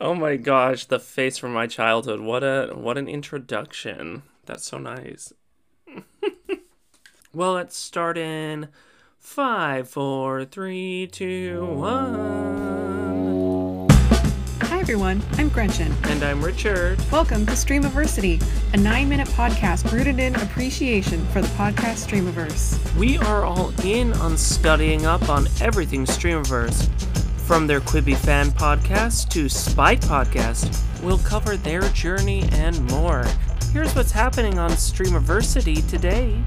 Oh my gosh, the face from my childhood. What a what an introduction. That's so nice. well, let's start in five, four, three, two, one. Hi everyone, I'm Gretchen. And I'm Richard. Welcome to Streamiversity, a nine-minute podcast rooted in appreciation for the podcast Streamiverse. We are all in on studying up on everything Streamiverse. From their Quibi fan podcast to Spite podcast, we'll cover their journey and more. Here's what's happening on Streamiversity today.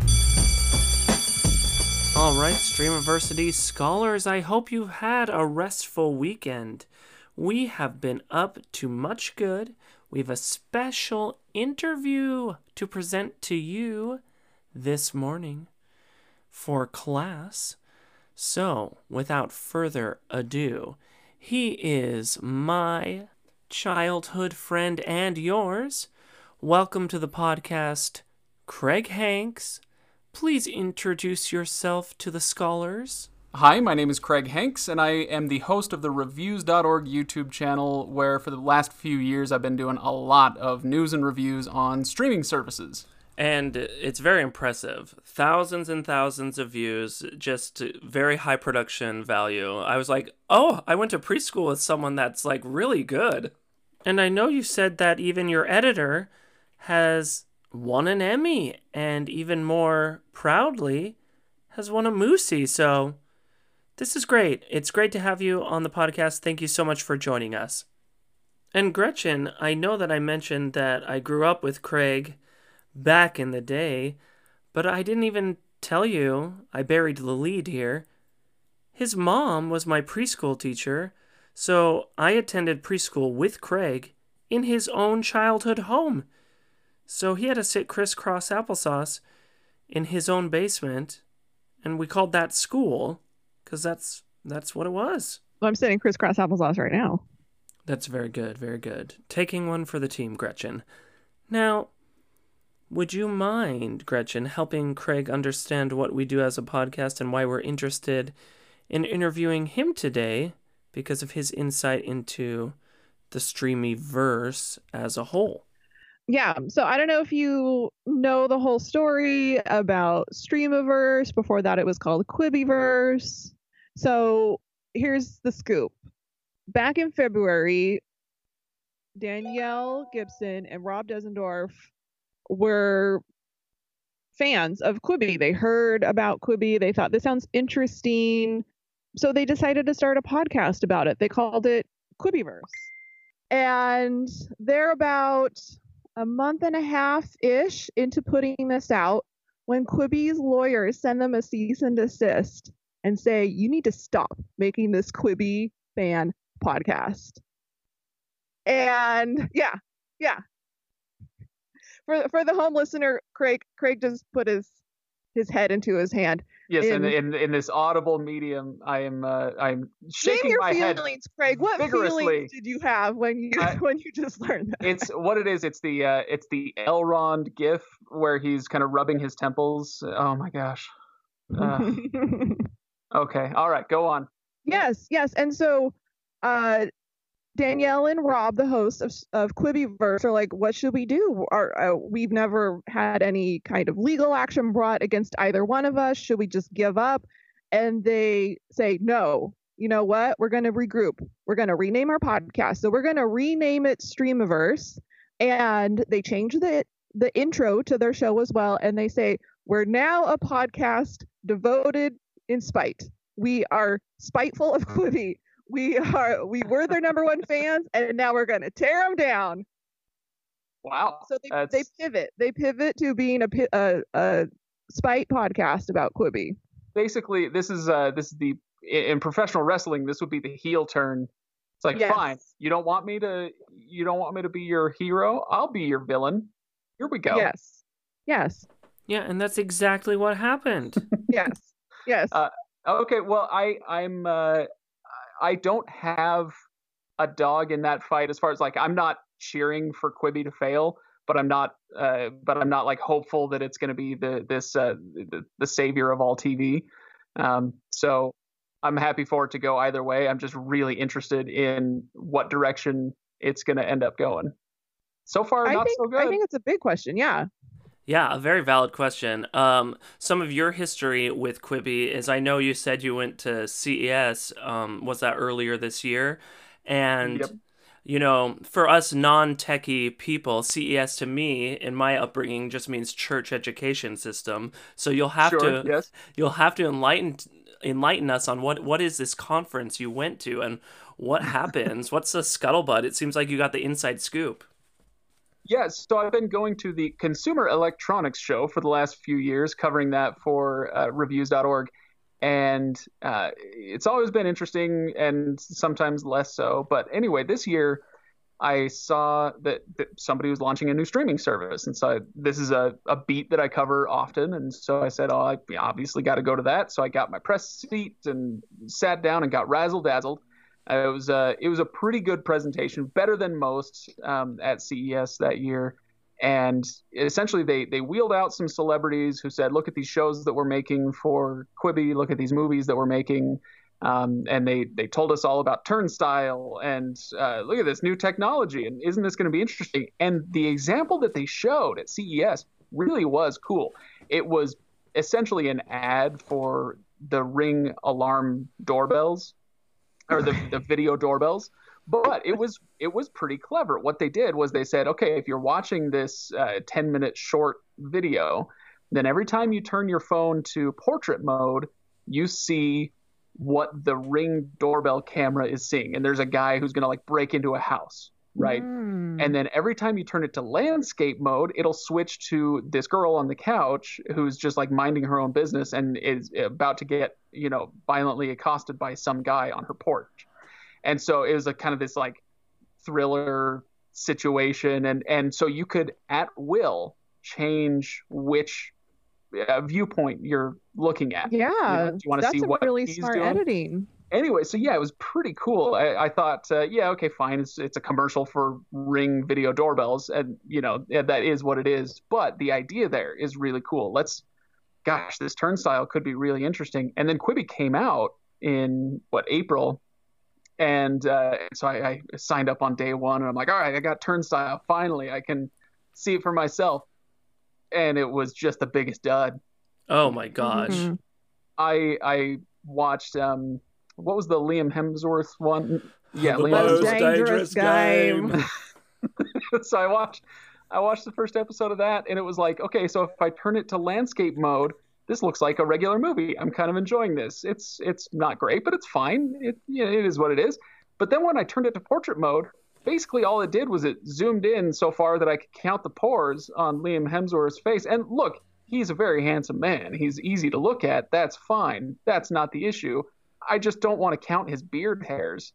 Alright, Streamiversity scholars, I hope you've had a restful weekend. We have been up to much good. We have a special interview to present to you this morning for class. So, without further ado, he is my childhood friend and yours. Welcome to the podcast, Craig Hanks. Please introduce yourself to the scholars. Hi, my name is Craig Hanks, and I am the host of the Reviews.org YouTube channel, where for the last few years I've been doing a lot of news and reviews on streaming services and it's very impressive. Thousands and thousands of views, just very high production value. I was like, oh, I went to preschool with someone that's like really good. And I know you said that even your editor has won an Emmy and even more proudly has won a Moosey. So this is great. It's great to have you on the podcast. Thank you so much for joining us. And Gretchen, I know that I mentioned that I grew up with Craig back in the day, but I didn't even tell you I buried the lead here. His mom was my preschool teacher, so I attended preschool with Craig in his own childhood home. So he had to sit crisscross applesauce in his own basement, and we called that school because that's that's what it was. Well, I'm sitting crisscross applesauce right now. That's very good, very good. Taking one for the team, Gretchen. Now, would you mind, Gretchen, helping Craig understand what we do as a podcast and why we're interested in interviewing him today because of his insight into the Streamiverse as a whole? Yeah, so I don't know if you know the whole story about Streamiverse. Before that, it was called Quibiverse. So here's the scoop. Back in February, Danielle Gibson and Rob Desendorf were fans of Quibi. They heard about Quibi. They thought this sounds interesting. So they decided to start a podcast about it. They called it Quibiverse. And they're about a month and a half ish into putting this out when Quibi's lawyers send them a cease and desist and say, you need to stop making this Quibi fan podcast. And yeah, yeah, for for the home listener, Craig Craig just put his his head into his hand. Yes, in in, in this audible medium, I am uh, I'm shaking your my feelings, head Craig. What vigorously. feelings did you have when you I- when you just learned that? It's what it is. It's the uh, it's the Elrond gif where he's kind of rubbing his temples. Oh my gosh. Uh, okay, all right, go on. yes, yes, and so uh, Danielle and Rob, the hosts of of Quibiverse, are like, "What should we do? Are, uh, we've never had any kind of legal action brought against either one of us. Should we just give up?" And they say, "No. You know what? We're going to regroup. We're going to rename our podcast. So we're going to rename it Streamiverse." And they change the the intro to their show as well, and they say, "We're now a podcast devoted in spite. We are spiteful of Quibi." We are we were their number one fans and now we're going to tear them down Wow. so they, That's- they pivot they pivot to being a, a, a spite podcast about quibi basically this is uh this is the in professional wrestling this would be the heel turn. It's like Yes. fine, you don't want me to you don't want me to be your hero. I'll be your villain. Here we go. yes yes Yeah, and that's exactly what happened. yes yes Uh, Okay, well I I'm uh I don't have a dog in that fight as far as like I'm not cheering for Quibi to fail, but I'm not uh but I'm not like hopeful that it's going to be the this uh the, the savior of all TV. Um so I'm happy for it to go either way. I'm just really interested in what direction it's going to end up going. So far, I not think so good. I think it's a big question. Yeah. Yeah, a very valid question. Um, some of your history with Quibi is I know you said you went to CES. Um, was that earlier this year? And Yep. you know, for us non-techie people, CES to me, in my upbringing, just means church education system. So you'll have sure, to yes. you'll have to enlighten enlighten us on what what is this conference you went to and what happens. What's the scuttlebutt? It seems like you got the inside scoop. Yes, so I've been going to the Consumer Electronics Show for the last few years, covering that for uh, reviews.org. And uh, it's always been interesting and sometimes less so. But anyway, this year I saw that, that somebody was launching a new streaming service. And so I, this is a, a beat that I cover often. And so I said, oh, I obviously got to go to that. So I got my press seat and sat down and got razzle dazzled. Uh, it was a it was a pretty good presentation, better than most um, at CES that year. And essentially, they they wheeled out some celebrities who said, "Look at these shows that we're making for Quibi. Look at these movies that we're making." Um, and they they told us all about Turnstyle and uh, look at this new technology and isn't this going to be interesting? And the example that they showed at CES really was cool. It was essentially an ad for the Ring alarm doorbells or the, the video doorbells. But it was it was pretty clever. What they did was they said okay if you're watching this uh, 10 minute short video then every time you turn your phone to portrait mode you see what the ring doorbell camera is seeing. And there's a guy who's going to like break into a house right Mm. and then every time you turn it to landscape mode, it'll switch to this girl on the couch who's just like minding her own business and is about to get, you know, violently accosted by some guy on her porch. And so it was a kind of this like thriller situation and and so you could at will change which uh, viewpoint you're looking at. yeah, do you wanna that's see what really he's smart doing? editing. Anyway, so yeah, it was pretty cool. I, I thought, uh, yeah, okay, fine. It's it's a commercial for Ring video doorbells, and you know that is what it is. But the idea there is really cool. Let's, gosh, this Turnstyle could be really interesting. And then Quibi came out in what April, and uh, so I, I signed up on day one, and I'm like, all right, I got Turnstyle. Finally, I can see it for myself. And it was just the biggest dud. Oh my gosh. Mhm. I I watched um what was the Liam Hemsworth one? Yeah, The Liam most Hemsworth. dangerous game. so I watched I watched the first episode of that and it was like, okay, so if I turn it to landscape mode, this looks like a regular movie. I'm kind of enjoying this. It's it's not great, but it's fine. It you know, it is what it is. But then when I turned it to portrait mode, basically all it did was it zoomed in so far that I could count the pores on Liam Hemsworth's face. And look, he's a very handsome man. He's easy to look at. That's fine. That's not the issue. I just don't want to count his beard hairs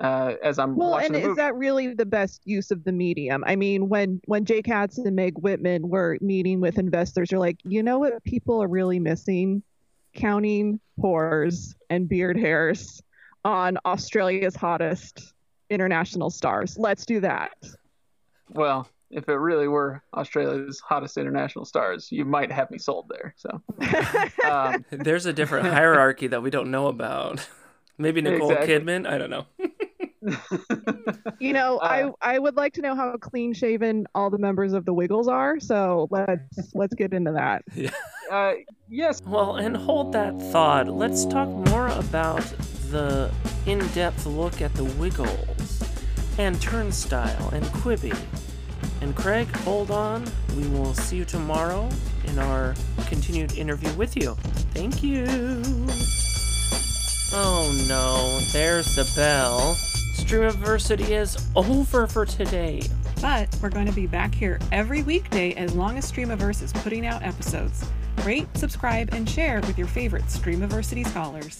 uh, as I'm Well, watching and is that really the best use of the medium? I mean, when when Jay Katz and Meg Whitman were meeting with investors, they're like, you know what people are really missing? Counting pores and beard hairs on Australia's hottest international stars. Let's do that. Well, if it really were Australia's hottest international stars, you might have me sold there. So, um, There's a different hierarchy that we don't know about. Maybe Nicole Exactly. Kidman. I don't know. you know, Uh, I I would like to know how clean shaven all the members of the Wiggles are. So let's let's get into that. uh, yes, Well, and hold that thought. Let's talk more about the in depth look at the Wiggles and Turnstyle and Quibi. And Craig, hold on. We will see you tomorrow in our continued interview with you. Thank you. Oh no, there's the bell. Streamiversity is over for today. But we're going to be back here every weekday as long as Streamiverse is putting out episodes. Rate, subscribe, and share with your favorite Streamiversity scholars.